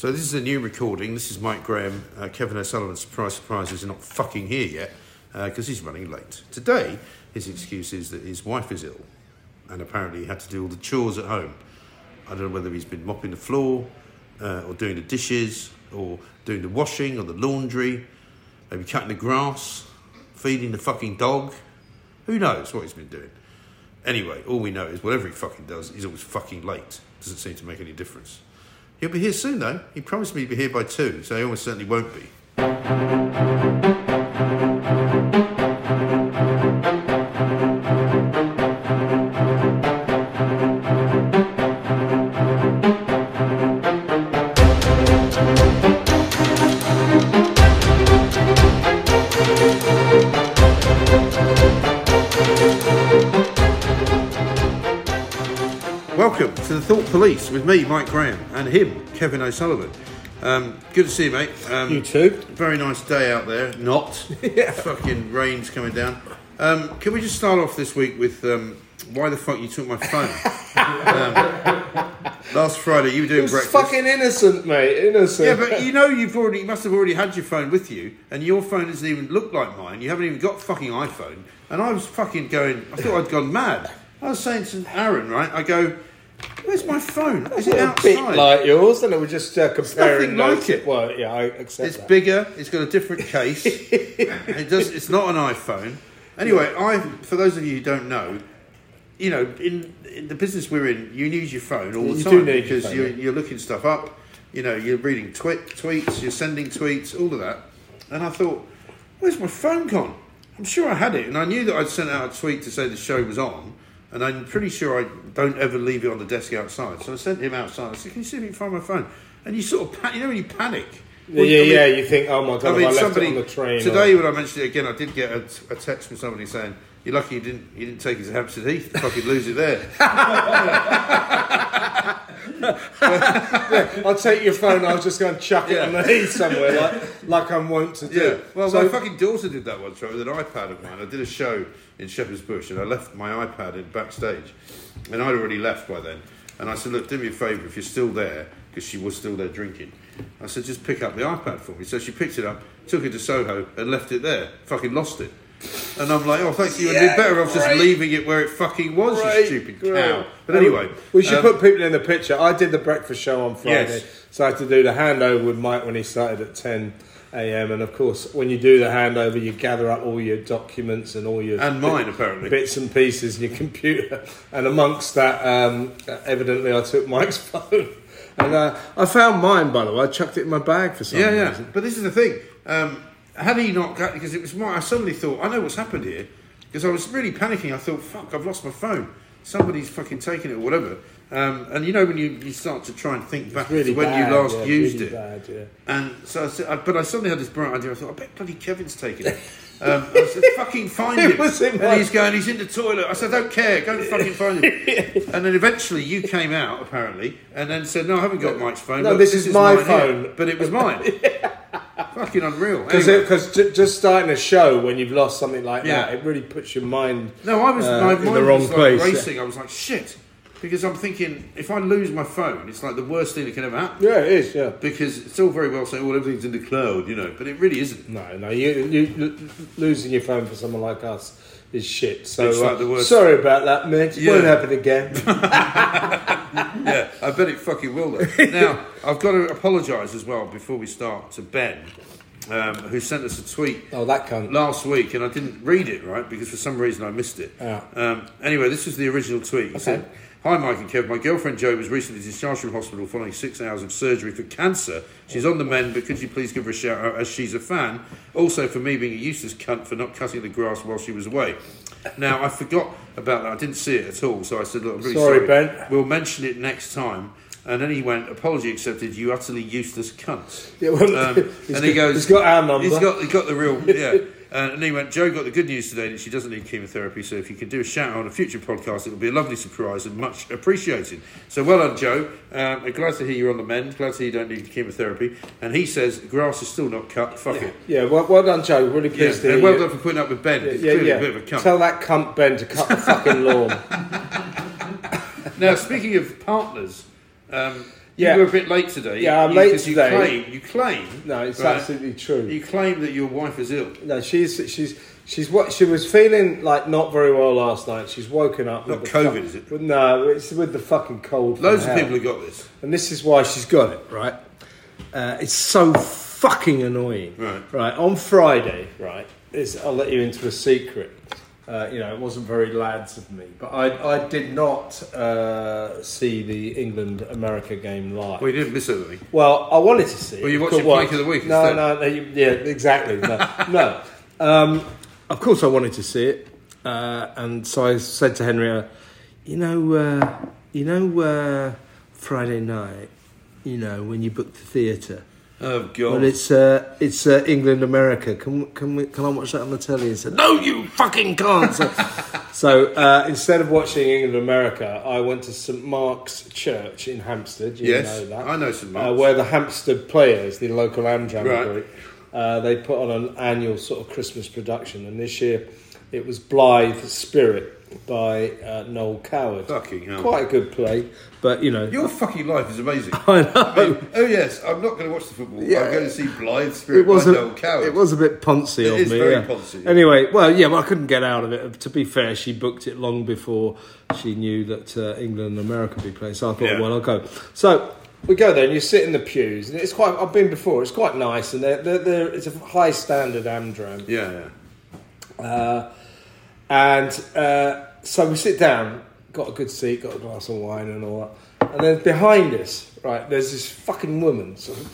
So this is a new recording. This is Mike Graham. Uh, Kevin O'Sullivan, surprise, surprise, is not fucking here yet because he's running late. Today, his excuse is that his wife is ill and apparently he had to do all the chores at home. I don't know whether he's been mopping the floor uh, or doing the dishes or doing the washing or the laundry, maybe cutting the grass, feeding the fucking dog. Who knows what he's been doing? Anyway, all we know is whatever he fucking does, he's always fucking late. Doesn't seem to make any difference. He'll be here soon though. He promised me he'd be here by two, so he almost certainly won't be. Welcome to the Thought Police with me, Mike Graham, and him, Kevin O'Sullivan. Um, good to see you, mate. Um, You too. Very nice day out there. Not. yeah. Fucking rain's coming down. Um, can we just start off this week with um, why the fuck you took my phone? um, last Friday, you were doing breakfast. fucking innocent, mate. Innocent. Yeah, but you know you've already you must have already had your phone with you, and your phone doesn't even look like mine. You haven't even got fucking iPhone, and I was fucking going. I thought I'd gone mad. I was saying to Aaron, right? I go, "Where's my phone? Is it a outside?" bit like yours, and it was just uh, comparing nothing like it. Well, yeah, I accept It's that. bigger. It's got a different case. it does. It's not an iPhone. Anyway, I for those of you who don't know, you know, in, in the business we're in, you use your phone all the You time do need your because phone, you're, yeah. you're looking stuff up. You know, you're reading twi- tweets, you're sending tweets, all of that. And I thought, where's my phone gone? I'm sure I had it, and I knew that I'd sent out a tweet to say the show was on. And I'm pretty sure I don't ever leave it on the desk outside. So I sent him outside. I said, "Can you see if you can find my phone?" And you sort of, pa- you know, when you panic. Yeah, yeah, yeah. You think, oh my god, I mean, I left somebody it on the train. today or- when I mentioned it again, I did get a, a text from somebody saying, "You're lucky you didn't you didn't take it to Hampstead Heath. Fucking lose it there." I'll take your phone. I was just going to chuck it on the heath somewhere, like like I'm wont to do. yeah. Well, so, my fucking daughter did that once, right, with an iPad of mine. I did a show in Shepherd's Bush, and I left my iPad in backstage, and I'd already left by then. And I said, "Look, do me a favour if you're still there, because she was still there drinking." I said, "Just pick up the iPad for me." So she picked it up, took it to Soho, and left it there. Fucking lost it. And I'm like, oh, thanks, you would Yeah, be better off just leaving it where it fucking was, Great, you stupid great. cow. But anyway, we should um, put people in the picture. I did the breakfast show on Friday, Yes. so I had to do the handover with Mike when he started at ten a.m. And of course, when you do the handover, you gather up all your documents and all your And mine, apparently. bits and pieces in your computer. And amongst that, um, evidently, I took Mike's phone. And uh, I found mine, by the way. I chucked it in my bag for some reason. Yeah, yeah. reason. But this is the thing. Um, had he not got because it was more, I suddenly thought I know what's happened here because I was really panicking. I thought, fuck, I've lost my phone. Somebody's fucking taken it or whatever. Um, and you know when you, you start to try and think back Really to when bad, you last yeah, used really it. bad, yeah. And so I said, I, but I suddenly had this bright idea. I thought, I bet bloody Kevin's taken it. Um, I said, fucking find him. and my- he's going, he's in the toilet. I said, don't care, go and fucking find him. and then eventually you came out, apparently, and then said, no, I haven't got Mike's phone. No, Look, this is my mine here." phone. But it was mine. fucking unreal. Because Anyway. just starting a show when you've lost something like Yeah. that, it really puts your mind no, I was uh, my in the wrong was like place. racing. I was like, shit. Because I'm thinking, if I lose my phone, it's like the worst thing that can ever happen. Yeah, it is. Yeah. Because it's all very well saying, well, everything's in the cloud, you know, but it really isn't. No, no, you, you losing your phone for someone like us is shit. So It's like uh, the worst. sorry about that, mate. It won't Yeah. happen again. Yeah, I bet it fucking will. Though. now, I've got to apologise as well before we start to Ben, um, who sent us a tweet oh, that cunt. last week, and I didn't read it right because for some reason I missed it. Yeah. Um, anyway, this was the original tweet. He said, "Hi, Mike and Kev. My girlfriend Jo was recently discharged from hospital following six hours of surgery for cancer. She's on the mend, but could you please give her a shout out as she's a fan? Also, for me being a useless cunt for not cutting the grass while she was away." Now, I forgot about that. I didn't see it at all, so I said, "Look, I'm really Sorry, sorry. Ben. We'll mention it next time." And then he went, apology accepted, you utterly useless cunt. Yeah, well, Um, and he goes, he's got our number. He's got, he's got the real, yeah. Uh, and he went, Jo got the good news today that she doesn't need chemotherapy, so if you can do a shout out on a future podcast, it'll be a lovely surprise and much appreciated. So well done, Jo. Um, glad to hear you're on the mend, glad to hear you don't need chemotherapy. And he says, grass is still not cut, fuck it. Yeah, well, well done, Jo. Really Yeah. pleased to hear And well you. done for putting up with Ben. Yeah, yeah, yeah. a bit of a cunt. Tell that cunt Ben to cut the fucking lawn. Now, speaking of partners, um, Yeah. you were a bit late today. Yeah, I'm You- late you today. Claim, you claim. No, it's right, absolutely true. You claim that your wife is ill. No, she's she's she's what she was feeling like not very well last night. She's woken up. Not with COVID, is it? with- No, it's with the fucking cold. Loads of people have got this. and this is why she's got it. Right? Uh, it's so fucking annoying. Right. Right. On Friday, right. I'll let you into a secret. Uh, you know, it wasn't very lads of me, but I, I did not uh, see the England America game live. Well, you didn't miss anything. Well, I wanted to see. it. Well, you watched it Plank of the Week No, no, no. you- Yeah, exactly. No, no. Um, of course, I wanted to see it, uh, and so I said to Henrietta, "You know, uh, you know, uh, Friday night, you know, when you book the theatre." Oh God! It's uh, it's uh, England America. Can can we, can I watch that on the telly? And said, no, you fucking can't. So, so uh, instead of watching England America, I went to St Mark's Church in Hampstead. You Yes, know that. I know St Uh, Mark's. where the Hampstead Players, the local Amdram Right. group, uh, they put on an annual sort of Christmas production, and this year it was Blithe Spirit by uh, Noel Coward. Fucking hell. Quite a good play, but you know. Your fucking life is amazing. I know. I mean, oh yes, I'm not going to watch the football. Yeah. I'm going to see Blithe Spirit it was by a, Noel Coward. It was a bit poncy It of is me. very yeah. poncy. Anyway, well, yeah, well, I couldn't get out of it. To be fair, she booked it long before she knew that uh, England and America would be playing. So I thought, well, I'll go. So we go there, and you sit in the pews, and it's quite. I've been before. It's quite nice, and they're, they're, they're, it's a high standard Amdram. Yeah, yeah. Uh, and uh, so we sit down, got a good seat, got a glass of wine and all that. And then behind us, right, there's this fucking woman. Sort of,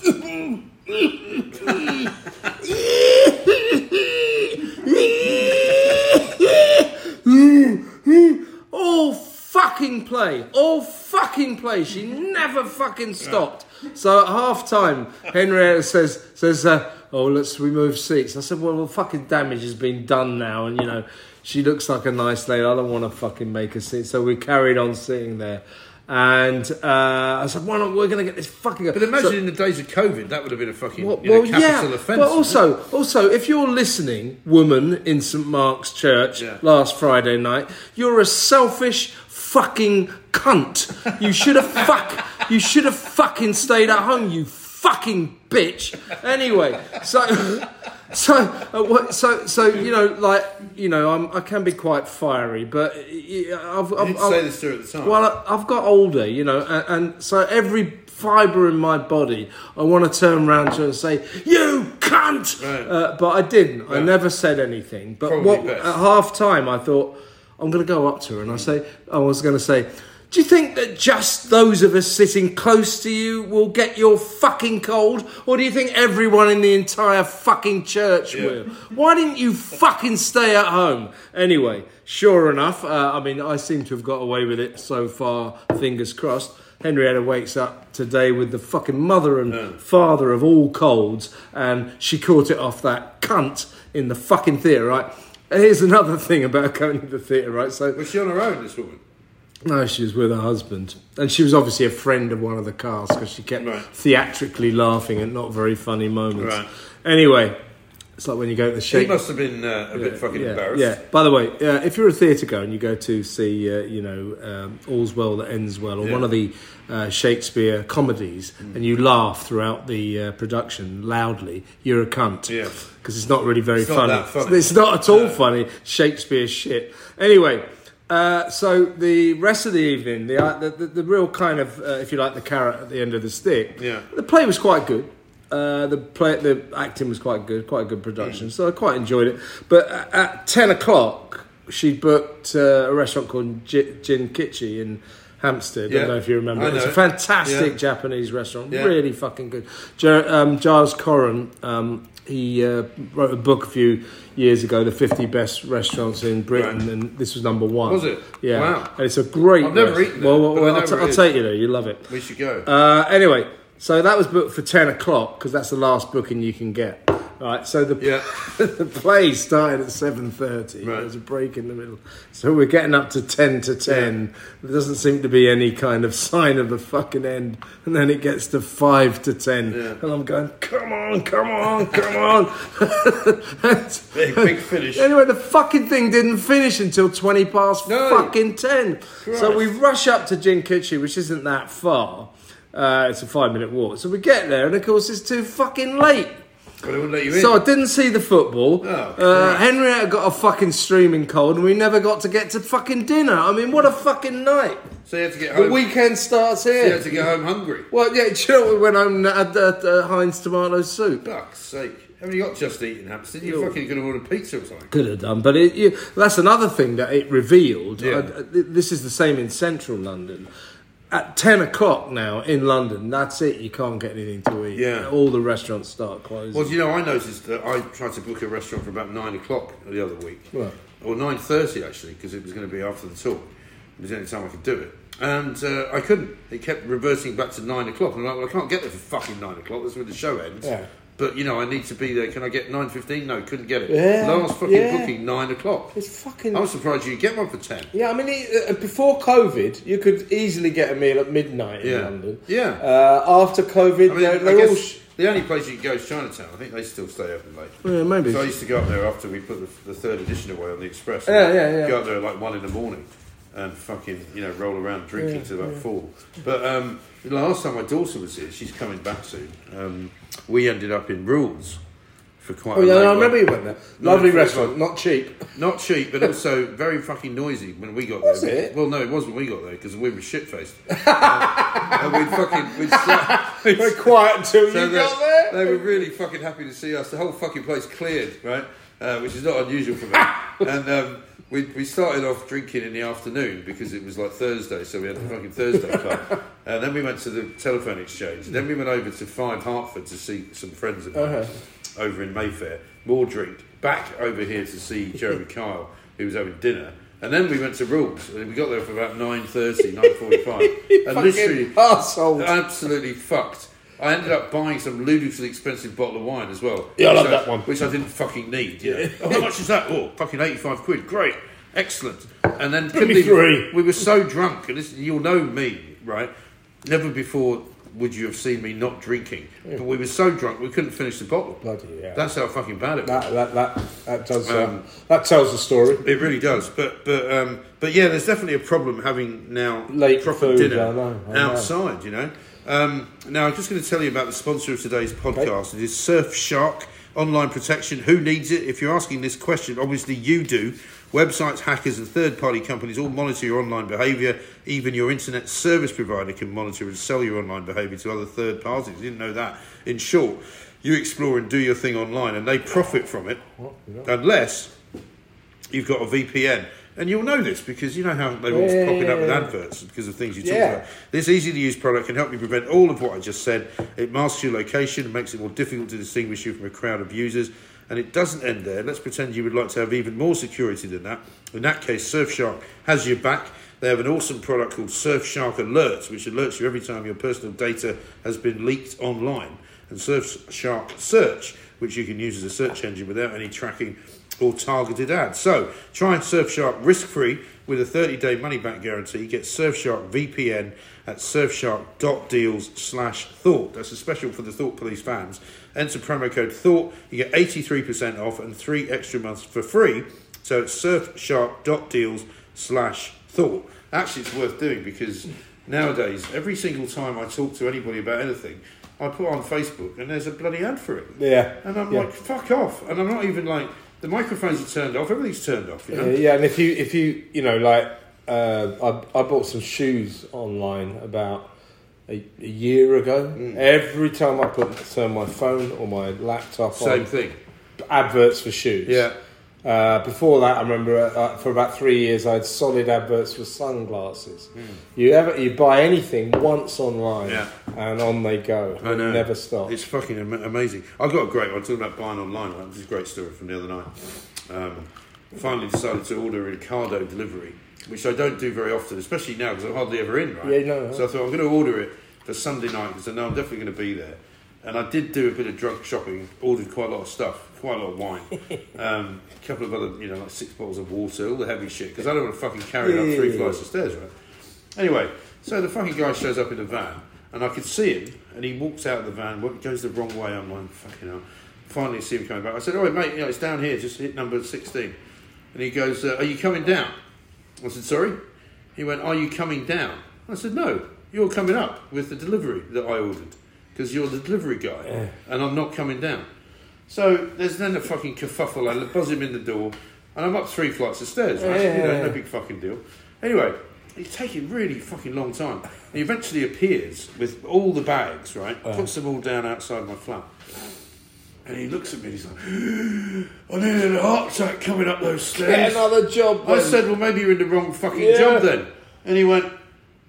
all fucking play, all fucking play. She never fucking stopped. So at half time, Henrietta says, says, uh, "Oh, let's remove seats." I said, "Well, the fucking damage has been done now, and you know, she looks like a nice lady. I don't want to fucking make her sit." So we carried on sitting there. And uh, I said, "Why not? We're going to get this fucking." But imagine So- in the days of COVID, that would have been a fucking well, you know, well, capital yeah, offence. but also, also, if you're listening, woman in St Mark's Church Yeah. last Friday night, you're a selfish fucking cunt. You should have fuck. You should have fucking stayed at home. You fucking bitch. Anyway, so. So, uh, so, so you know, like you know, I'm, I can be quite fiery, but I've, I've, didn't I've- say this to at the time. well, I've got older, you know, and, and so every fibre in my body, I want to turn around to her and say, "You cunt!" Right. Uh, but I didn't. I never said anything. But Probably what, best. at half time, I thought I'm going to go up to her and I say, I was going to say. Do you think that just those of us sitting close to you will get your fucking cold? Or do you think everyone in the entire fucking church Yeah. will? Why didn't you fucking stay at home? Anyway, sure enough, uh, I mean, I seem to have got away with it so far, fingers crossed. Henrietta wakes up today with the fucking mother and father of all colds, and she caught it off that cunt in the fucking theatre, right? Here's another thing about going to the theatre, right? So, Was she on her own, this woman? No, she was with her husband. And she was obviously a friend of one of the cast because she kept Right. theatrically laughing at not very funny moments. Right. Anyway, it's like when you go to the She Shake. must have been uh, a bit fucking yeah, embarrassed. Yeah. By the way, uh, if you're a theatre goer and you go to see, uh, you know, um, All's Well That Ends Well, or Yeah. one of the uh, Shakespeare comedies, and you laugh throughout the uh, production loudly, you're a cunt. Yeah. Because it's not really very It's not funny. that funny. It's not at all funny. Shakespeare shit. Anyway. Uh, so the rest of the evening, the, uh, the, the the real kind of, uh, if you like, the carrot at the end of the stick. Yeah. The play was quite good. Uh, the play, the acting was quite good, quite a good production. So I quite enjoyed it. But at, ten o'clock, she booked uh, a restaurant called Jin Kichi in Hampstead. I don't know if you remember. It's a fantastic Yeah. Japanese restaurant. Yeah. Really fucking good. Jer- um, Giles Coren, um, he uh, wrote a book a few years ago, The 50 Best Restaurants in Britain, Right. and this was number one. Was it? Yeah. Wow. And it's a great I've never rest- eaten Well, well, well, I'll, t- it I'll take you there. You love it. We should go. Uh, anyway, so that was booked for 10 o'clock because that's the last booking you can get. Right, so the Yeah. the play started at 7.30. Right. There's a break in the middle. So we're getting up to 10 to 10. There doesn't seem to be any kind of sign of the fucking end. And then it gets to 5 to 10. Yeah. And I'm going, come on, come on, come on. Big, big finish. Anyway, the fucking thing didn't finish until 20 past No. fucking 10. So we rush up to Jin Kichi, which isn't that far. Uh, it's a five minute walk. So we get there, and of course, it's too fucking late. But they wouldn't let you in. So I didn't see the football. Oh, uh, Henrietta got a fucking streaming cold, and we never got to get to fucking dinner. I mean, what a fucking night! so you had to get home. The weekend starts here. you here. had to get home hungry. Well, yeah, do you know we went home and had uh, uh, Heinz tomato soup. Fuck's sake. Haven't you got just eaten Hampstead? You're fucking could have ordered pizza or something. Could have done, but it, you, that's another thing that it revealed. Yeah. Th- this is the same in central London. At 10 o'clock now in London, that's it. You can't get anything to eat. Yeah. All the restaurants start closing. Well, you know, I noticed that I tried to book a restaurant for about nine o'clock the other week, Right. or nine thirty actually, because it was going to be after the tour. It was the only time I could do it, and uh, I couldn't. It kept reversing back to nine o'clock, and I'm like, well, I can't get there for fucking nine o'clock. That's when the show ends. Yeah. But you know, I need to be there. Can I get nine fifteen? No, couldn't get it. Yeah, Last fucking yeah. booking nine o'clock. It's fucking. I'm surprised you get one for ten. Yeah, I mean, it, uh, before COVID, you could easily get a meal at midnight in Yeah. London. Yeah. Uh, after COVID, I mean, they're, they're all. Sh- the only place you can go is Chinatown. I think they still stay open late. yeah, maybe. So I used to go up there after we put the, the third edition away on the Express. Yeah, yeah, yeah. Go up there at like one in the morning and fucking, you know, roll around drinking till about four. But um, the last time my daughter was here, she's coming back soon. Um, we ended up in Rules for quite oh, a yeah, late I remember you went there. Lovely restaurant, not cheap. Not cheap, but also very fucking noisy when we got there. Was it? Well, no, it wasn't when we got there because we were shit faced. and we'd fucking. We'd sla- quiet until So you they, got there. they were really fucking happy to see us. The whole fucking place cleared, right? Uh, which is not unusual for me. and um, we, we started off drinking in the afternoon because it was like Thursday, so we had the fucking Thursday club. And then we went to the telephone exchange. Then we went over to Five Hertford to see some friends of mine Uh-huh. over in Mayfair. More drink. Back over here to see Jeremy Kyle, who was having dinner. And then we went to Rules, and we got there for about 9.30, 9.45. and literally, absolutely fucked. I ended up buying some ludicrously expensive bottle of wine as well. Yeah, I love that one. Which I didn't fucking need. Yeah. oh, how much is that? Oh, fucking 85 quid. Great. Excellent. And then couldn't even- three. we were so drunk, and this, you'll know me, right? Never before would you have seen me not drinking. But we were so drunk, we couldn't finish the bottle. Bloody hell. That's how fucking bad it was. That that that that does Um, um, that tells the story. It really does, but but um, but yeah, there's definitely a problem having now Late proper food, dinner I know, I know. outside. You know. Um, now I'm just going to tell you about the sponsor of today's podcast. It is Surfshark Online Protection. Who needs it? If you're asking this question, obviously you do. Websites, hackers, and third-party companies all monitor your online behaviour. Even your internet service provider can monitor and sell your online behaviour to other third parties. You didn't know that. In short, you explore and do your thing online, and they profit from it, unless you've got a VPN. And you'll know this because you know how they're all Yeah, popping up with adverts because of things you talk Yeah. about. This easy to use product can help you prevent all of what I just said. It masks your location and makes it more difficult to distinguish you from a crowd of users. And it doesn't end there. Let's pretend you would like to have even more security than that. In that case, Surfshark has your back. They have an awesome product called Surfshark Alerts, which alerts you every time your personal data has been leaked online. And Surfshark Search, which you can use as a search engine without any tracking or targeted ads. So try and Surfshark risk free with a 30 day money back guarantee. Get Surfshark VPN at surfshark.deals slash thought. That's a special for the Thought Police fans. Enter promo code thought. You get 83% off and three extra months for free. So it's surfshark.deals slash thought. Actually, it's worth doing because nowadays, every single time I talk to anybody about anything, I put on Facebook and there's a bloody ad for it. Yeah. And I'm Yeah. like, fuck off. And I'm not even like, the microphones are turned off, everything's turned off, you know? Yeah, yeah, and if you if you you know like uh, I I bought some shoes online about a, a year ago. Mm. Every time I put turn my phone or my laptop Same on, thing. adverts for shoes. Yeah. Uh, before that, I remember uh, for about three years I had solid adverts for sunglasses. You ever you buy anything once online. Yeah. and on they go. I know. Never stop. It's fucking am- amazing. I got a great one. Talking about buying online. This is a great story from the other night. Um, finally decided to order a Ocado delivery, which I don't do very often, especially now because I'm hardly ever in. Right. Yeah, no, no. So I thought I'm going to order it for Sunday night because I know I'm definitely going to be there. And I did do a bit of drug shopping. Ordered quite a lot of stuff, quite a lot of wine, um, a couple of other, you know, like six bottles of water, all the heavy shit. Because I don't want to fucking carry it Yeah, up three yeah, flights of stairs, right? Anyway, so the fucking guy shows up in the van, and I could see him, and he walks out of the van, goes the wrong way. I'm like, fucking hell. Finally, see him coming back. I said, "All right, mate, you know, it's down here. Just hit number 16." And he goes, uh, "Are you coming down?" I said, "Sorry." He went, "Are you coming down?" I said, "No, you're coming up with the delivery that I ordered because you're the delivery guy, and I'm not coming down." So there's then a fucking kerfuffle. I buzz him in the door, and I'm up three flights of stairs. Right? Yeah. You know, no big fucking deal. Anyway, it's taking really fucking long time. He eventually appears with all the bags, right? Uh-huh. Puts them all down outside my flat. And he looks at me and he's like, I had a heart attack coming up those Get stairs. another job. I said, Well, maybe you're in the wrong fucking Yeah. job then. And he went,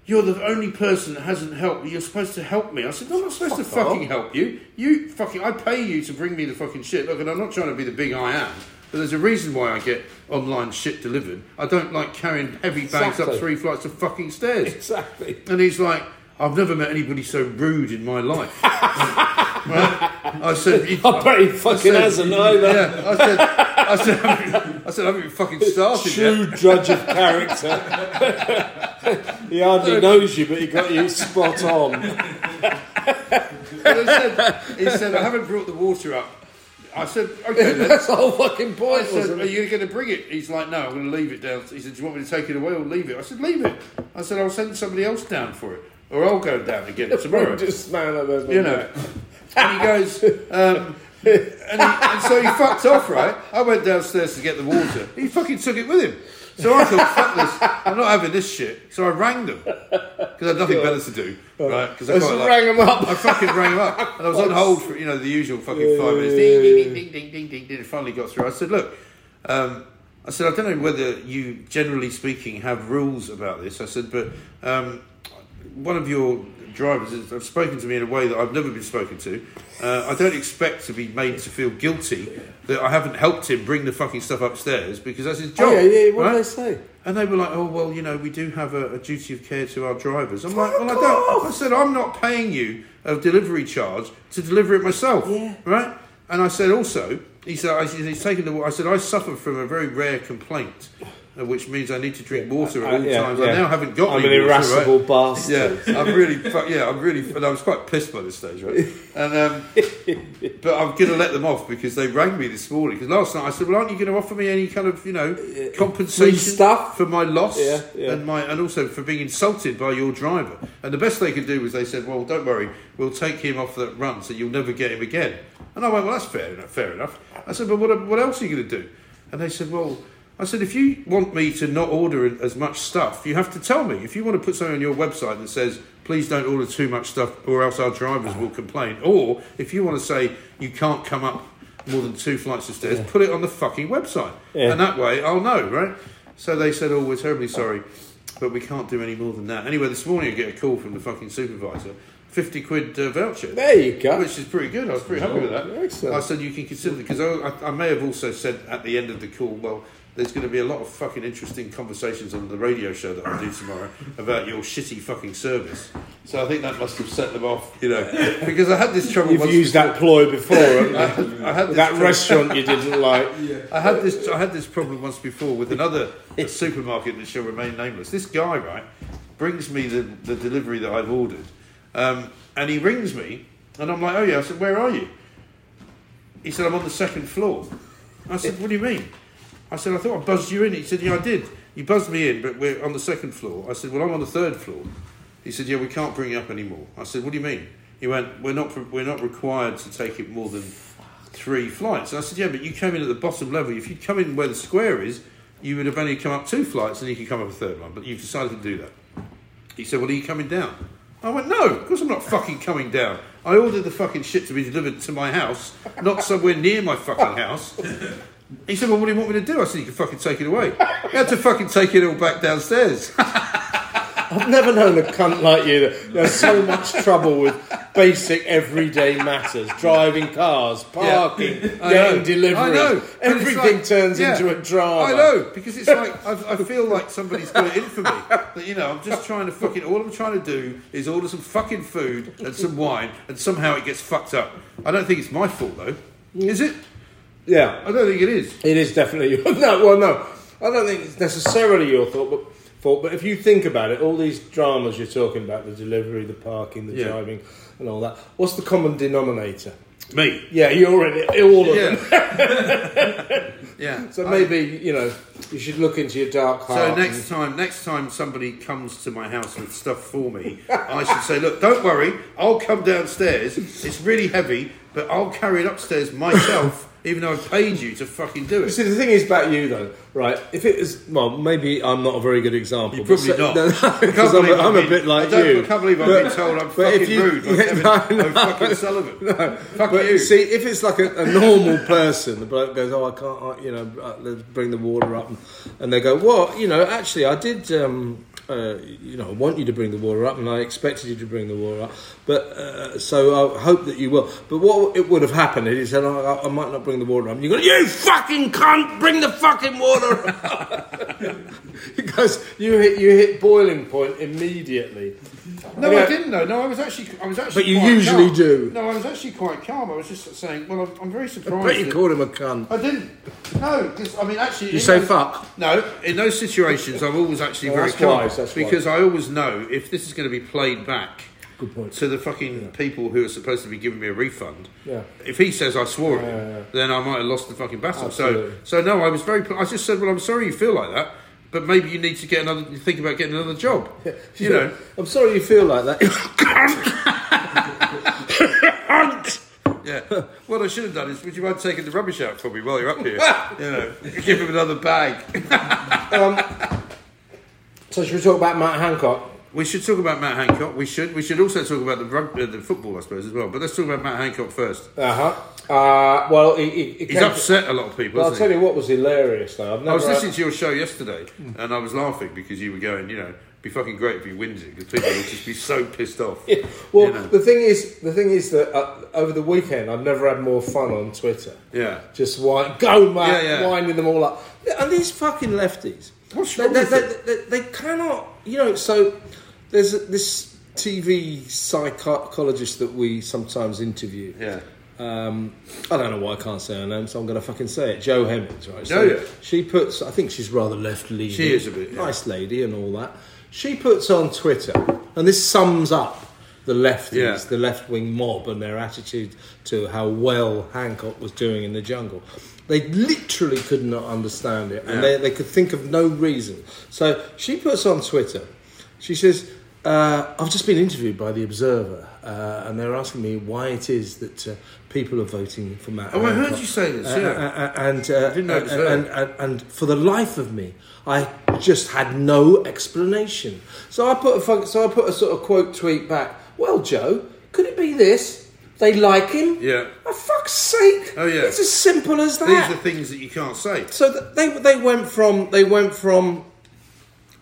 You're the only person that hasn't helped me. You're supposed to help me. I said, I'm not supposed to fucking off. help you. You fucking, I pay you to bring me the fucking shit. Look, and I'm not trying to be the big I am, but there's a reason why I get online shit delivered. I don't like carrying heavy bags up three flights of fucking stairs. exactly. And he's like, I've never met anybody so rude in my life. right? I said, "You- I bet he fucking hasn't either. Yeah, I said, I said, I said, I haven't even fucking started yet. True judge of character. he hardly knows you, but he got you spot on. Said, he said, I haven't brought the water up. I said, okay then. That's the whole fucking I point. said, wasn't are it? you going to bring it? He's like, no, I'm going to leave it down. He said, do you want me to take it away or leave it? I said, leave it. I said, I'll send somebody else down for it. Or I'll go down and get it tomorrow. Just man those. you know. And he goes, um, and, he, and so he fucked off, right? I went downstairs to get the water. He fucking took it with him. So I thought, fuck this, I'm not having this shit. So I rang them because I had nothing better to do, right? Because I Just quite like- rang 'em up. I fucking rang them up, and I was on hold for you know the usual fucking five minutes. Ding ding ding ding ding ding ding. ding. Finally got through. I said, look. Um, I said, I don't know whether you, generally speaking, have rules about this. I said, but um, one of your drivers have spoken to me in a way that I've never been spoken to. Uh, I don't expect to be made to feel guilty that I haven't helped him bring the fucking stuff upstairs because that's his job. Oh, yeah, yeah. What right? did they say? And they were like, "Oh well, you know, we do have a, a duty of care to our drivers." I'm like, "Well, I don't." I said, "I'm not paying you a delivery charge to deliver it myself, Yeah. right?" And I said, "Also," he said, I, "He's taken the." I said, "I suffer from a very rare complaint, which means I need to drink water at Uh, all yeah, times. yeah. I now haven't got I'm any an water, irascible right? bastard. Yeah, I'm really, yeah, I'm really, and I was quite pissed by this stage, right? And um, but I'm going to let them off because they rang me this morning. Because last night I said, "Well, aren't you going to offer me any kind of, you know, compensation Free stuff? for my loss yeah. and my and also for being insulted by your driver?" And the best they could do was they said, "Well, don't worry, we'll take him off that run, so you'll never get him again." And I went, "Well, that's fair enough. Fair enough." I said, "But what, what else are you going to do?" And they said, "Well." I said, if you want me to not order as much stuff, you have to tell me. If you want to put something on your website that says, please don't order too much stuff or else our drivers will complain. Or if you want to say you can't come up more than two flights of stairs, put it on the fucking website. Yeah. And that way I'll know, right? So they said, oh, we're terribly sorry, but we can't do any more than that. Anyway, this morning I get a call from the fucking supervisor. 50 quid uh, voucher. There you go. Which is pretty good. I was pretty happy with that. Excellent. I said you can consider it because I, I may have also said at the end of the call, well, there's going to be a lot of fucking interesting conversations on the radio show that I'll do tomorrow about your shitty fucking service. So I think that must have set them off, you know, because I had this trouble. You've used that ploy before, haven't you? I had, I had that trouble- restaurant you didn't like. Yeah. I had this. I had this problem once before with another supermarket that shall remain nameless. This guy, right, brings me the, the delivery that I've ordered, um, and he rings me, and I'm like, "Oh yeah." I said, "Where are you?" He said, "I'm on the second floor." I said, "What do you mean?" I said, "I thought I buzzed you in." He said, "Yeah, I did. You buzzed me in, but we're on the second floor." I said, "Well, I'm on the third floor." He said, "Yeah, we can't bring you up anymore." I said, "What do you mean?" He went, "We're not. We're not required to take it more than three flights." And I said, "Yeah, but you came in at the bottom level. If you'd come in where the square is, you would have only come up two flights, and you could come up a third one. But you've decided to do that." He said, "Well, are you coming down?" I went, "No, of course I'm not fucking coming down. I ordered the fucking shit to be delivered to my house, not somewhere near my fucking house." He said, "Well, what do you want me to do?" I said, "You can fucking take it away." he had to fucking take it all back downstairs. I've never known a cunt like you that there's so much trouble with basic everyday matters, driving cars, parking, I getting know. deliveries. I know. But it's Everything like- turns yeah. into a drama. I know because it's like I, I feel like somebody's got it in for me. That you know, I'm just trying to fucking. All I'm trying to do is order some fucking food and some wine, and somehow it gets fucked up. I don't think it's my fault though. Is it? Yeah. I don't think it is. It is definitely your no. Well, no, I don't think it's necessarily your thought, but fault. But if you think about it, all these dramas you're talking about, the delivery, the parking, the Yeah. driving, and all that. What's the common denominator? Me. Yeah, you're in it. All of them. Yeah. yeah. So I- maybe you know you should look into your dark heart. So next time, next time somebody comes to my house with stuff for me, I should say, "Look, don't worry, I'll come downstairs. It's really heavy, but I'll carry it upstairs myself, even though I've paid you to fucking do it." See, the thing is about you, though, right? If it was, well, maybe I'm not a very good example. You're but probably say- not. No, I because I'm, I'm a bit like I you. I can't believe I've But- been told I'm fucking you- rude by Kevin no, no. fucking Sullivan. Fuck but you. see, if it's like a, a normal person, the bloke goes, "Oh, I can't," uh, you know, uh, bring the water up, and, and they go, "Well, you know, actually, I did." Um, uh, you know, I want you to bring the water up, and I expected you to bring the water up. But uh, so I hope that you will. But what it would have happened is he said, oh, I, might not bring the water up. You go, you fucking cunt, bring the fucking water up. because you hit you hit boiling point immediately. No, Yeah. I didn't know. No, I was actually, I was actually. But you quite usually calm. do. No, I was actually quite calm. I was just saying, well, I'm, I'm very surprised. But you called him a cunt. I didn't. No, 'cause, I mean, actually. You say those- fuck? No, in those situations, I'm always actually Oh, very that's calm wise, that's because I always know if this is going to be played back. Good point. To the fucking people who are supposed to be giving me a refund. Yeah. If he says I swore at Yeah, him, yeah. then I might have lost the fucking battle. Absolutely. So, so no, I was very. I just said, well, I'm sorry you feel like that, but maybe you need to get another. Think about getting another job. Yeah. You know. I'm sorry you feel like that. Yeah. What I should have done is, would you mind taking the rubbish out for me while you're up here? you know, give him another bag. Um, so should we talk about Matt Hancock? We should talk about Matt Hancock. We should. We should also talk about the rug, uh, the football, I suppose, as well. But let's talk about Matt Hancock first. Uh-huh. Uh Well, he, he, he He's upset a lot of people. Well, I'll tell you what was hilarious though. I've never I was listening to your show yesterday, and I was laughing because you were going, you know, it'd be fucking great if he wins it because people would just be so pissed off. Well, you know. the thing is, the thing is that uh, over the weekend, I've never had more fun on Twitter. Yeah. Just whine, go, Matt, Yeah, yeah. winding them all up. And these fucking lefties, What's wrong they, they, they, they cannot, you know. So there's a- this TV psychologist that we sometimes interview. Yeah. Um, I don't know why I can't say her name, so I'm going to fucking say it. Jo Hemmings, right? Oh, yeah. She puts, I think she's rather left leaning. She is a bit, yeah. Nice lady and all that. She puts on Twitter, and this sums up the lefties, Yeah. the left wing mob, and their attitude to how well Hancock was doing in the jungle. They literally could not understand it, and they, they could think of no reason. So she puts on Twitter, she says, uh, I've just been interviewed by The Observer, uh, and they're asking me why it is that uh, people are voting for Matt Oh, I heard you say this, Uh, yeah. uh, uh, and, uh, didn't know it was her. and, and, and for the life of me, I just had no explanation. So I put a fuck- so I put a sort of quote tweet back. Well, Jo, could it be this? They like him. Yeah. For fuck's sake. Oh, yeah. It's as simple as that. These are things that you can't say. So th- they they went from they went from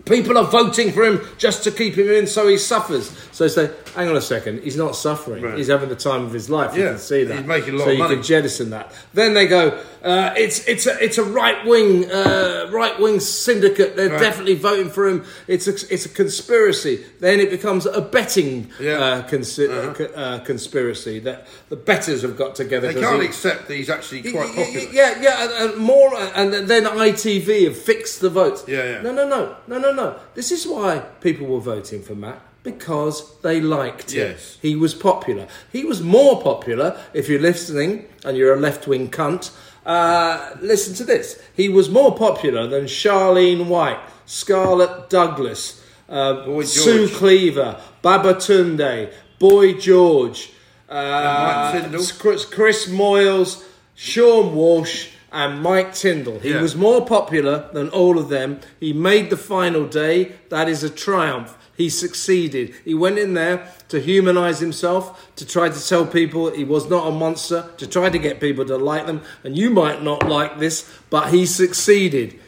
people are voting for him just to keep him in, so he suffers. So they say, hang on a second, he's not suffering. Right. He's having the time of his life. You can see that. he's making a lot so of you can jettison that. Then they go, uh, it's it's a it's a right wing uh, right wing syndicate. They're Right. definitely voting for him. It's a it's a conspiracy. Then it becomes a betting Yeah. Uh-huh. uh, consi- uh, co- uh, conspiracy that the betters have got together. They can't he- accept that he's actually quite popular. Yeah, yeah, and, and more, and then ITV have fixed the votes. Yeah, yeah. No, no, no, no, no, no. This is why people were voting for Matt because they liked him. Yes. He was popular. He was more popular if you're listening and you're a left wing cunt. Uh, listen to this. He was more popular than Charlene White, Scarlette Douglas, uh, Sue. Cleaver, Babatunde, Boy George, uh, Chris, Chris Moyles, Seann Walsh, and Mike Tindall. He Yeah. was more popular than all of them. He made the final day. That is a triumph. He succeeded. He went in there to humanize himself, to try to tell people he was not a monster, to try to get people to like them. And you might not like this, but he succeeded.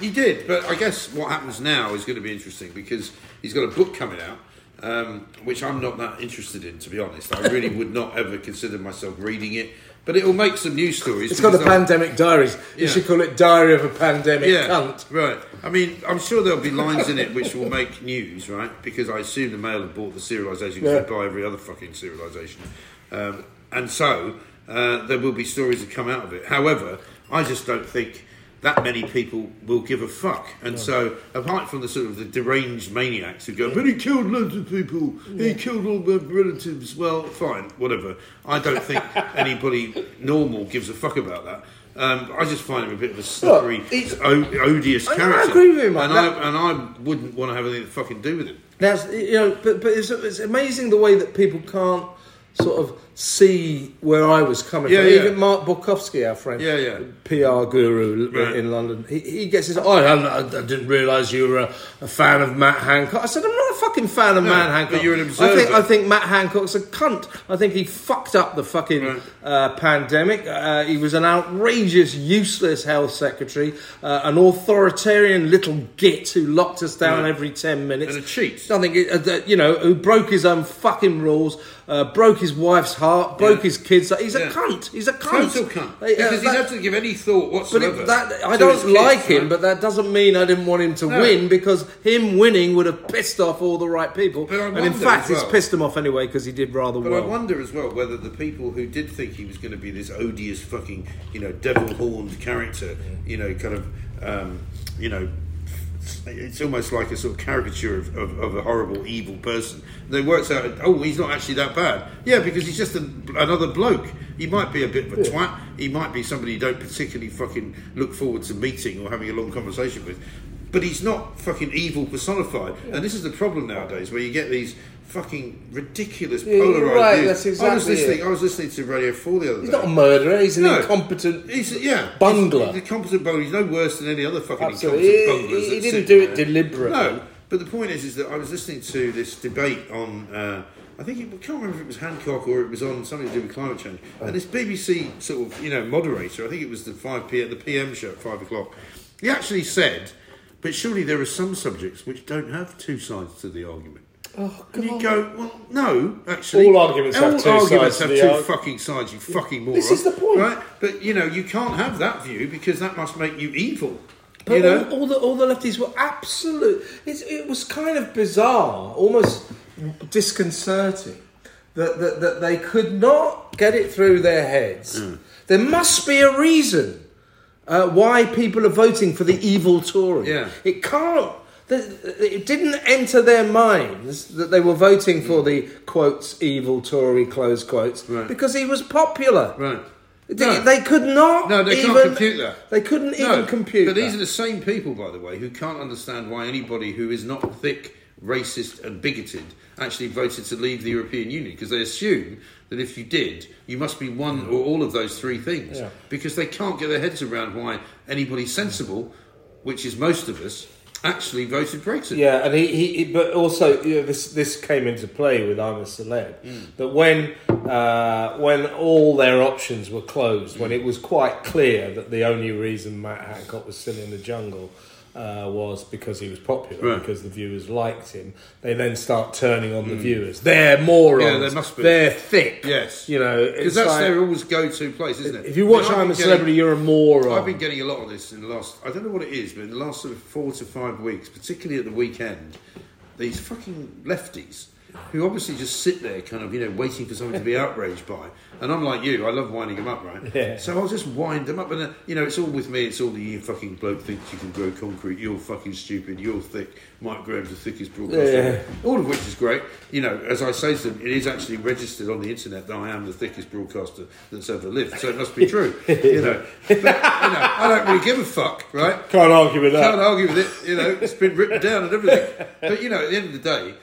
He did, but I guess what happens now is going to be interesting because he's got a book coming out, um, which I'm not that interested in, to be honest. I really would not ever consider myself reading it, but it will make some news stories. It's got the pandemic diaries. You Yeah. should call it Diary of a Pandemic Cunt. right. I mean, I'm sure there'll be lines in it which will make news, right? Because I assume the Mail have bought the serialisation because Yeah. they buy every other fucking serialisation. Um, and so uh, there will be stories that come out of it. However, I just don't think that many people will give a fuck. And so, apart from the sort of the deranged maniacs who go, but he killed loads of people, he killed all my relatives, well, fine, whatever. I don't think anybody normal gives a fuck about that. Um, I just find him a bit of a slippery, he's- o- odious I- I character. agree with him and, that. I, and I wouldn't want to have anything to fucking do with him. That's you know, but but it's, it's amazing the way that people can't sort of see where I was coming Yeah, from. yeah. Even Mark Borkowski, our friend, Yeah, yeah. PR guru Right. in London, he, he gets his. Oh, I, I didn't realise you were a, a fan of Matt Hancock. I said, I'm not a fucking fan of No, Matt Hancock. but you're an I think. I think Matt Hancock's a cunt. I think he fucked up the fucking Right. uh, pandemic. Uh, he was an outrageous, useless health secretary, uh, an authoritarian little git who locked us down Right. every ten minutes. And a cheat. I think, uh, you know, who broke his own fucking rules, uh, broke his wife's heart, broke Yeah. his kids. He's a cunt. He's a cunt. Total cunt. Uh, Because he that- doesn't give any thought whatsoever. it, that, I don't like kids, him, right? but that doesn't mean I didn't want him to No. win because him winning would have pissed off all the right people. But I and in fact, as it's pissed him off anyway because he did rather But well. I wonder as well whether the people who did think he was going to be this odious fucking, you know, devil-horned character, you know, kind of, um, you know, it's almost like a sort of caricature of, of, of a horrible, evil person. They works out, oh, he's not actually that bad. Yeah, because he's just a, another bloke. He might be a bit of a twat. He might be somebody you don't particularly fucking look forward to meeting or having a long conversation with. But he's not fucking evil personified. And this is the problem nowadays, where you get these fucking ridiculous Yeah, polarized right, that's I was listening. it. I was listening to Radio Four the other he's day. He's not a murderer. He's an No. incompetent. He's yeah, Bungler. He's a competent bungler. He's no worse than any other fucking Absolutely. incompetent bunglers. He- he didn't do it there. deliberately. No, but the point is, is that I was listening to this debate on. Uh, I think it, I can't remember if it was Hancock or it was on something to do with climate change. And this BBC sort of you know moderator, I think it was the five p the PM show at five o'clock. He actually said, "But surely there are some subjects which don't have two sides to the argument." Oh, And you go, well, no, actually. All arguments have two arguments sides have two arg- fucking sides, you fucking moron. This is the point. Right? But, you know, you can't have that view because that must make you evil. But you know? all, all the all the lefties were absolute. It's, it was kind of bizarre, almost disconcerting, that, that that they could not get it through their heads. Mm. There must be a reason uh, why people are voting for the evil Tory. Yeah. It can't. It didn't enter their minds that they were voting for hmm. the quotes evil Tory close quotes. Right. because he was popular. Right. They, No. they could not. No, they even, can't compute that. They couldn't No, even compute. But these that. are the same people, by the way, who can't understand why anybody who is not thick, racist, and bigoted actually voted to leave the European Union because they assume that if you did, you must be one hmm. or all of those three things. Yeah. Because they can't get their heads around why anybody sensible, which is most of us, actually voted Brexit. Yeah, and he, he, he but also you know, this this came into play with I'm a Celeb. Mm. That when uh, when all their options were closed, when it was quite clear that the only reason Matt Hancock was still in the jungle uh, was because he was popular, Right. because the viewers liked him. They then start turning on the viewers. They're morons. Mm. Yeah, they must be. They're thick. Yes. you know, Because that's like, their always go-to place, isn't it? If you watch I mean, I'm a getting- Celebrity, you're a moron. I've been getting a lot of this in the last. I don't know what it is, but in the last sort of four to five weeks, particularly at the weekend, these fucking lefties who obviously just sit there, kind of, you know, waiting for something to be outraged by. And I'm like you, I love winding them up, right? Yeah. So I'll just wind them up, and uh, you know, it's all with me. It's all the you fucking bloke thinks you can grow concrete. You're fucking stupid. You're thick. Mike Graham's the thickest broadcaster. Yeah. All of which is great. You know, as I say to them, it is actually registered on the internet that I am the thickest broadcaster that's ever lived. So it must be true. you know, but, you know, I don't really give a fuck, right? Can't argue with that. Can't argue with it. You know, it's been written down and everything. But you know, at the end of the day,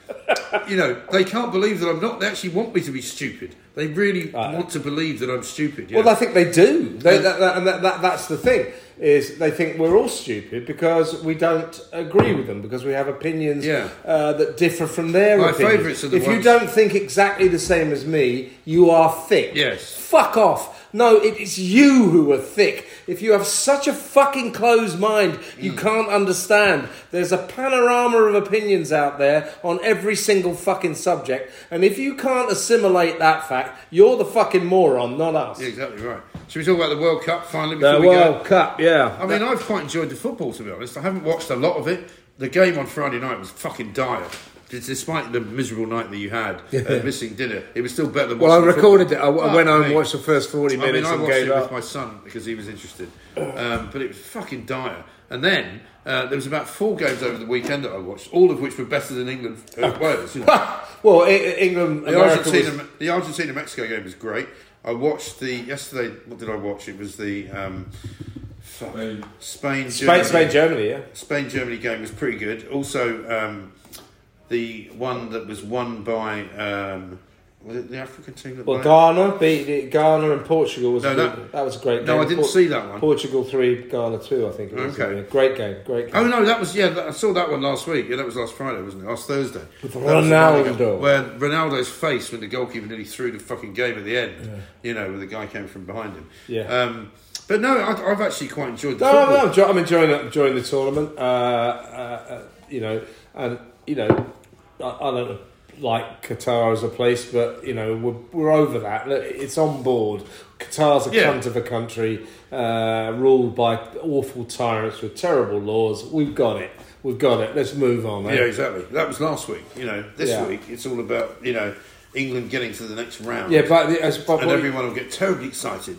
you know, they can't believe that I'm not. They actually want me to be stupid. They really want to believe that I'm stupid. Yeah. Well, I think they do. They, that, that, and that, that, that's the thing is they think we're all stupid because we don't agree with them because we have opinions Yeah. uh, that differ from their My opinions. favourites are the if you don't think exactly the same as me, you are thick. Yes. Fuck off. No, it is you who are thick. If you have such a fucking closed mind, Mm. you can't understand. There's a panorama of opinions out there on every single fucking subject, and if you can't assimilate that fact, you're the fucking moron, not us. Yeah, exactly right. Should we talk about the World Cup finally before The we World go? Cup, yeah. I mean, I've quite enjoyed the football to be honest. I haven't watched a lot of it. The game on Friday night was fucking dire. Despite the miserable night that you had, uh, missing dinner, it was still better than. Well, I watching the recorded it. I, I went home me. and watched the first 40 I mean, minutes I and watched gave it with my son because he was interested. Um, but it was fucking dire. And then uh, there was about four games over the weekend that I watched, all of which were better than England uh, Wales. You know. well, I- I- England, The America Argentina, was- the Argentina Mexico game was great. I watched the yesterday. What did I watch? It was the um, Spain, Spain, Germany. Spain, Germany, yeah. Spain Germany game was pretty good. Also, um, the one that was won by um, was it the African team that Well. Ghana beat Ghana and Portugal was No, a that- good, that was a great No, game. I didn't see that one. Portugal three, Ghana two. I think it was. Okay. Great game, great game. Oh no, that was yeah. that- I saw that one last week. Yeah, that was last Friday, wasn't it? Last Thursday. With That was the one that Ronaldo. Where Ronaldo's face when the goalkeeper nearly threw the fucking game at the end. Yeah. You know, where the guy came from behind him. Yeah. Um, but no, I, I've actually quite enjoyed the No, football. no, I'm enjoying enjoying the tournament. Uh, uh, uh, you know, and you know, I, don't like Qatar as a place, but you know, we're, we're over that. It's on board. Qatar's a Yeah. cunt of a country, uh, ruled by awful tyrants with terrible laws. We've got it. We've got it. Let's move on. eh? Yeah, exactly. That was last week. You know, this Yeah. week it's all about you know England getting to the next round. Yeah, but as but and everyone will get terribly excited.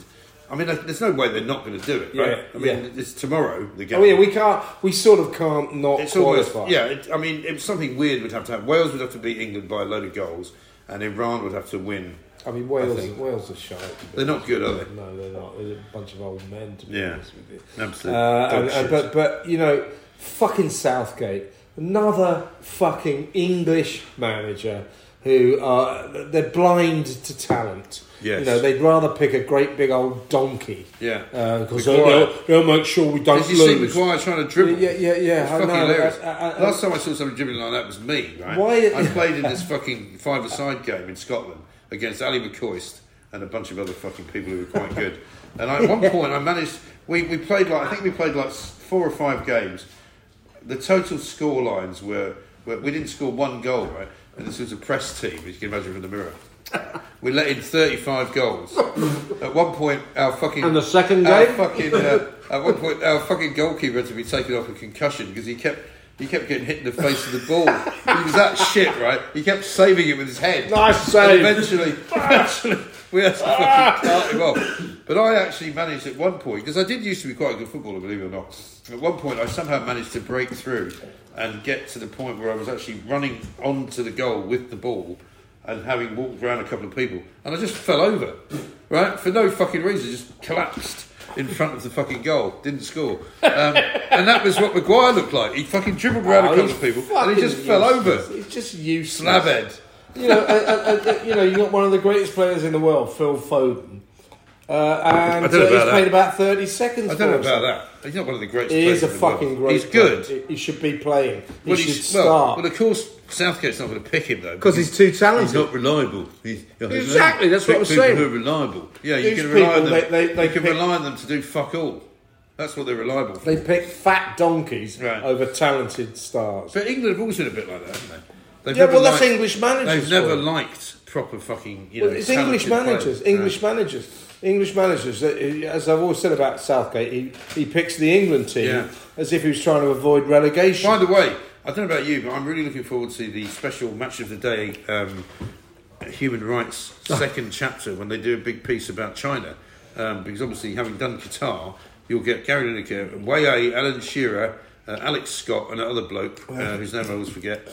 I mean, there's no way they're not going to do it, right? Yeah, I mean, yeah. it's tomorrow. The game. Oh yeah, we can't. We sort of can't not It's almost qualify. yeah. It, I mean, it something weird would have to happen. Wales would have to beat England by a load of goals, and Iran would have to win. I mean, Wales. think. Wales are shite. They're not good, are they? No, they're not. They're a bunch of old men. To be Yeah. honest with you. Absolutely. Uh, and, but but you know, fucking Southgate, another fucking English manager who are they're blind to talent. Yes. You know, they'd rather pick a great big old donkey. Yeah. Uh, because Maguire. they'll, they'll make sure we don't Did you see lose. Maguire trying to dribble? Yeah, yeah, yeah, It's I fucking know. hilarious. I- I- I- Last time I saw somebody dribbling like that was me, right? Why- I played in this fucking five-a-side game in Scotland against Ally McCoist and a bunch of other fucking people who were quite good. And I, at one point, I managed. We, we played like I think we played like four or five games. The total score lines were, were we didn't score one goal, right? And this was a press team, as you can imagine from the mirror. We let in 35 goals. At one point, our fucking And the second our game? fucking uh, at one point, our fucking goalkeeper had to be taken off with concussion because he kept he kept getting hit in the face with the ball. he was that shit, right? He kept saving it with his head. Nice And save. eventually, eventually, we had to fucking cart him off. But I actually managed at one point because I did used to be quite a good footballer, believe it or not. At one point, I somehow managed to break through and get to the point where I was actually running onto the goal with the ball and having walked around a couple of people, and I just fell over, right, for no fucking reason, just collapsed in front of the fucking goal, didn't score, um, and that was what Maguire looked like. He fucking dribbled around Oh, a couple of people, and he just fucking fell over, He's just useless. slabhead. You know, and, and, and, you know, you got one of the greatest players in the world, Phil Foden, uh, and I uh, he's about played about thirty seconds. I don't know about that. He's not one of the greatest. He is a in the world. fucking great. He's good. player. He should be playing. He Well, should he's, well, start well, of course, Southgate's not going to pick him though because he's too talented. He's not reliable. He's, Exactly, that's what I'm people saying. Who are reliable? Yeah, you These can rely on them. they- they- they can pick- rely on them to do fuck all. That's what they're reliable for. They pick fat donkeys Right. over talented stars. But England have always been a bit like that, haven't they? They've Yeah, never well, that's liked- English managers They've never liked proper fucking. You Well, know, it's English managers. players. English managers. English managers. Uh, As I've always said about Southgate, he, he picks the England team Yeah. as if he was trying to avoid relegation. By the way, I don't know about you, but I'm really looking forward to the special match of the day, um, human rights second chapter when they do a big piece about China, um, because obviously having done Qatar, you'll get Gary Lineker, Wei A, Alan Shearer, uh, Alex Scott, and another bloke uh, whose name I always forget.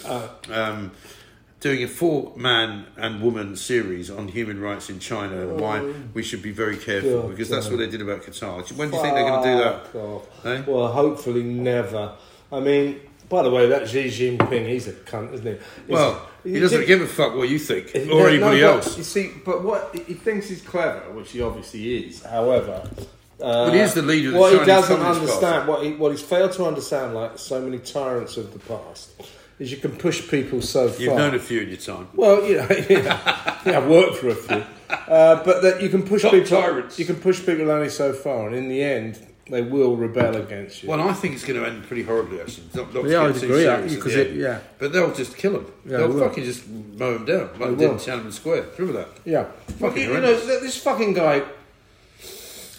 Um, Doing a four-man and woman series on human rights in China and why we should be very careful Oh, because that's God. what they did about Qatar. When do you think they're going to do that? Eh? Well, hopefully never. I mean, By the way, that Xi Jinping, he's a cunt, isn't he? He's- Well, he doesn't give a fuck what you think or no, anybody but else. You see, but what he thinks he's clever, which he obviously is. However, uh, But he is the leader of the what he doesn't understand, what he what he's failed to understand, like so many tyrants of the past, is you can push people so far. You've known a few in your time. Well, you know, yeah, yeah, I've worked for a few, uh, but that you can push Top people. tyrants. You can push people only so far, and in the end, they will rebel against you. Well, I think it's going to end pretty horribly, actually. Not, not Yeah, I'd agree, serious because it- yeah. But they'll just kill them. Yeah, they'll they fucking just mow them down, like They they did will. in Tiananmen Square. Remember that? Yeah, Fucking you, you know this fucking guy.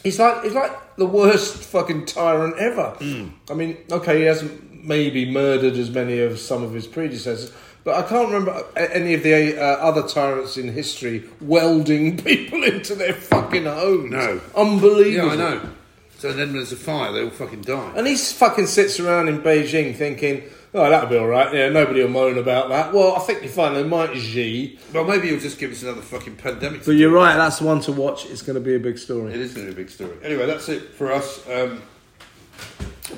He's like he's like the worst fucking tyrant ever. Hmm. I mean, okay, he hasn't maybe murdered as many of some of his predecessors, but I can't remember any of the uh, other tyrants in history welding people into their fucking homes. No. unbelievable. Yeah, I know. So then when there's a fire, they all fucking die. And he fucking sits around in Beijing thinking, "Oh, that'll be all right. Yeah, nobody will moan about that." Well, I think you find they might Xi. Well, maybe he'll just give us another fucking pandemic. But you're right. That's the one to watch. It's going to be a big story. It is going to be a big story. Anyway, that's it for us. Um,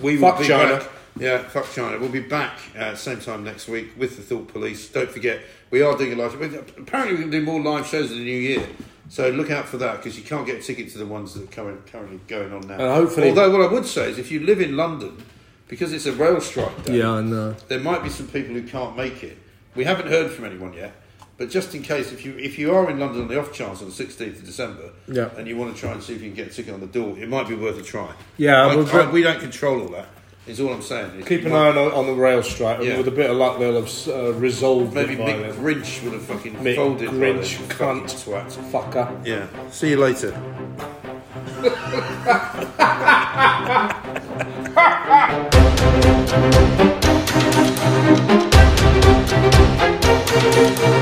we Fuck will be China. back. Yeah, fuck China. We'll be back uh, same time next week with the Thought Police. Don't forget, we are doing a live. Apparently, we can do more live shows in the new year. So look out for that because you can't get a ticket to the ones that are currently going on now. And hopefully- although what I would say is, if you live in London, because it's a rail strike day, Yeah, I know. there might be some people who can't make it. We haven't heard from anyone yet, but just in case, if you if you are in London on the off chance on the sixteenth of December, Yeah. and you want to try and see if you can get a ticket on the door, it might be worth a try. Yeah, I, we'll- I- we don't control all that. Is all I'm saying. Is Keep an eye on, on the rail strike. Yeah. With a bit of luck, they'll have uh, resolved Maybe Mick violence. Grinch would have fucking Mick folded. Grinch, cunt, twat. fucker. Yeah. See you later. Thank you.